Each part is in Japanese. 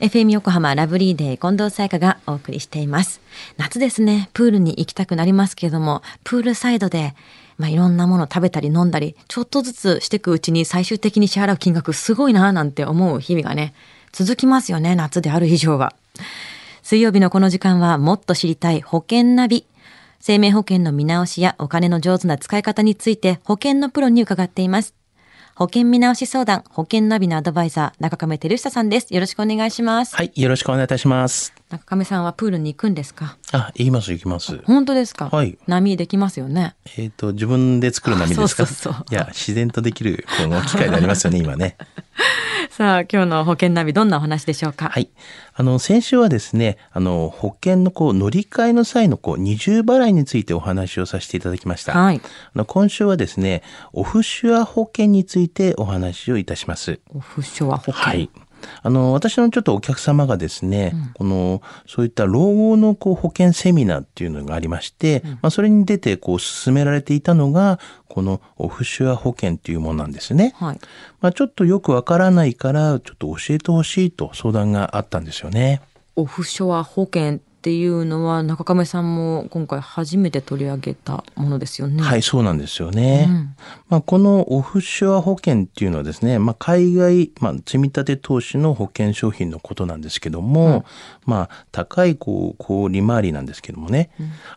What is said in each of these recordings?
FM 横浜ラブリーデー近藤沙耶香がお送りしています。夏ですね。プールに行きたくなりますけれども、プールサイドで、まあ、いろんなもの食べたり飲んだり、ちょっとずつしていくうちに最終的に支払う金額すごいなぁなんて思う日々がね、続きますよね。夏である以上は。水曜日のこの時間はもっと知りたい保険ナビ。生命保険の見直しやお金の上手な使い方について保険のプロに伺っています。保険見直し相談、保険ナビのアドバイザー、中亀照久さんです。よろしくお願いします。はい、よろしくお願いいたします。中亀さんはプールに行くんですか？あ、言います、行きます。本当ですか？はい波できますよね。えっ、と、自分で作る波ですか？あそうそうそういや、自然とできる、この機会でありますよね、今ね。さあ、今日の保険ナビどんなお話でしょうか？はい。あの、先週はですね、あの、保険のこう、乗り換えの際のこう、二重払いについてお話をさせていただきました。はい。あの今週はですね、オフシュア保険についてお話をいたします。オフショア保険。はい。あの、私のちょっとお客様がですね、この、そういった老後のこう保険セミナーっていうのがありまして、まあ、それに出てこう進められていたのが、このオフシュア保険っていうものなんですね。はい。まあ、ちょっとよくわからないから、ちょっと教えてほしいと相談があったんですよね。オフショア保険っていうのは中亀さんも今回初めて取り上げたものですよね。。はいい、そうなんですよね。うんまあ、このオフショア保険っていうのはですね、まあ、海外、まあ、積み立て投資の保険商品のことなんですけども、まあ、高いこう、こう利回りなんですけどもね、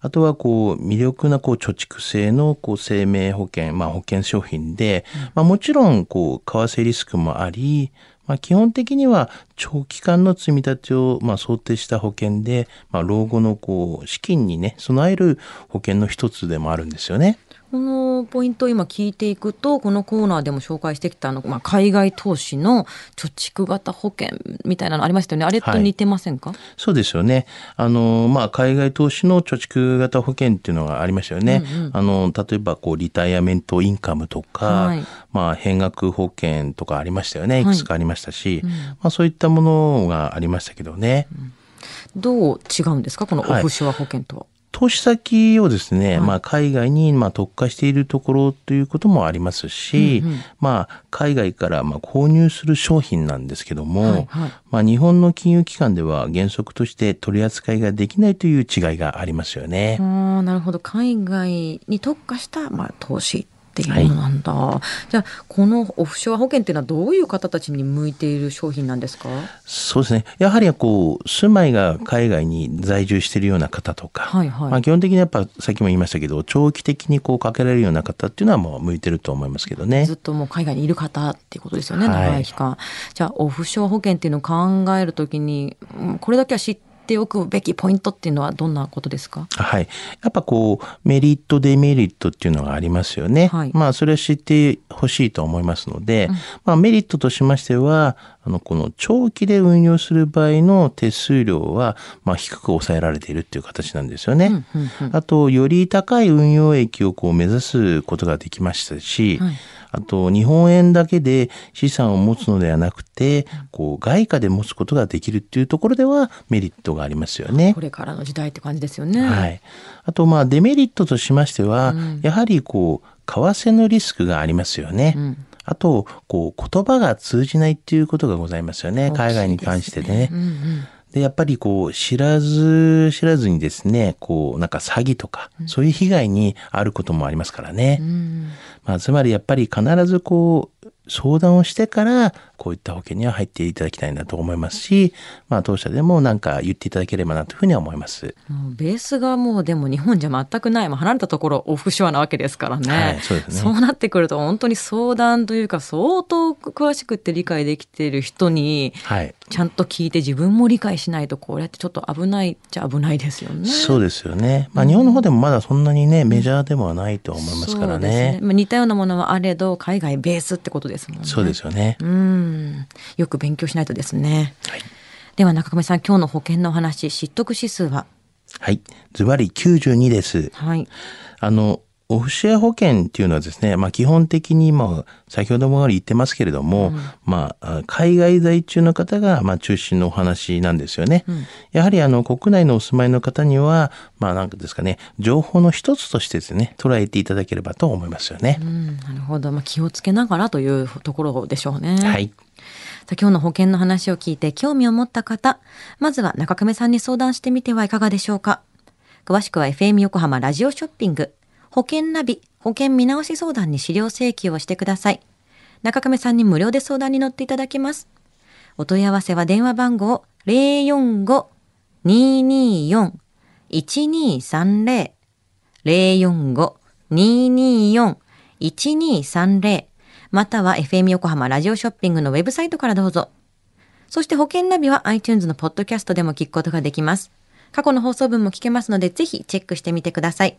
あとはこう、魅力なこう、貯蓄性のこう、生命保険、まあ、保険商品で、まあ、もちろん、こう、為替リスクもあり、まあ、基本的には長期間の積み立てをま想定した保険で、まあ、老後のこう資金にね備える保険の一つでもあるんですよね。このポイントを今聞いていくとこのコーナーでも紹介してきたあの、まあ、海外投資の貯蓄型保険みたいなのありましたよねあれと似てませんか、そうですよね。あの、まあ、海外投資の貯蓄型保険っていうのがありましたよね。あの、例えば、こう、リタイアメントインカムとか、はいまあ、変額保険とかありましたよね。いくつかありましたし、まあ、そういったものがありましたけどね。どう違うんですか？このオはいフショア保険とは。投資先をですね、まあ、海外にまあ特化しているところということもありますし、まあ、海外からまあ購入する商品なんですけども、はいはい。まあ、日本の金融機関では原則として取り扱いができないという違いがありますよね。なるほど。海外に特化した、まあ、投資っていうものなんだ、じゃあこのオフショア保険っていうのはどういう方たちに向いている商品なんですか？そうですね。やはりこう、住まいが海外に在住しているような方とか、はいはいまあ、基本的にやっぱ、さっきも言いましたけど、長期的にこうかけられるような方っていうのはもう向いてると思いますけどねずっ。ともう海外にいる方っていうことですよね、はい長い期間。じゃあ、オフショア保険っていうのを考えるときに、うんこれだけは知っておくべきポイントっていうのはどんなことですか？はい。やっぱこう、メリット、デメリットっていうのがありますよね。はいまあ、それは知ってほしいと思いますので、まあ、メリットとしましては、あの、この長期で運用する場合の手数料は、まあ、低く抑えられているっていう形なんですよね。あと、より高い運用益をこう目指すことができましたし、はいあと、日本円だけで資産を持つのではなくて、こう、外貨で持つことができるっていうところではメリットがありますよねこ。れからの時代って感じですよね。はい。あと、まあ、デメリットとしましては、やはり、こう、為替のリスクがありますよね。あと、こう、言葉が通じないっていうことがございますよね。海外に関してね。で、やっぱりこう、知らず知らずにですね、こう、なんか詐欺とか、そういう被害にあることもありますからね。まあ、つまりやっぱり必ずこう、相談をしてから、こういった保険には入っていただきたいなと思いますし、まあ、当社でもなんか言っていただければなというふうには思います。ベースがもうでも日本じゃ全くない、まあ、離れたところオフショアなわけですからね,、はいそうですねそうなってくると本当に相談というか相当詳しくって理解できている人にはい。ちゃんと聞いて自分も理解しないとこれってちょっと危ないっちゃ危ないですよね。そうですよね。まあ、日本の方でもまだそんなにね、メジャーではないと思いますからそうですね。まあ、似たようなものはあれど海外ベースってことですもんね。そうですよね。うんよく勉強しないとですね。はい。では中込さん今日の保険のお話知得指数ははい。ズバリ92です。はい。あの、オフシェア保険っていうのはですね、まあ基本的に、まあ先ほども言ってますけれども、まあ海外在中の方が、まあ中心のお話なんですよね。やはりあの国内のお住まいの方には、まあなんかですかね、情報の一つとしてですね、捉えていただければと思いますよねう。ん、なるほど。まあ、気をつけながらというところでしょうね。はい。さあ今日の保険の話を聞いて興味を持った方、まずは中亀さんに相談してみてはいかがでしょうか。詳しくは FM 横浜ラジオショッピング、保険ナビ、保険見直し相談に資料請求をしてください。中亀さんに無料で相談に乗っていただけます。お問い合わせは電話番号045-224-1230 045-224-1230または FM 横浜ラジオショッピングのウェブサイトからどうぞ。そして保険ナビは iTunes のポッドキャストでも聞くことができます。過去の放送分も聞けますのでぜひチェックしてみてください。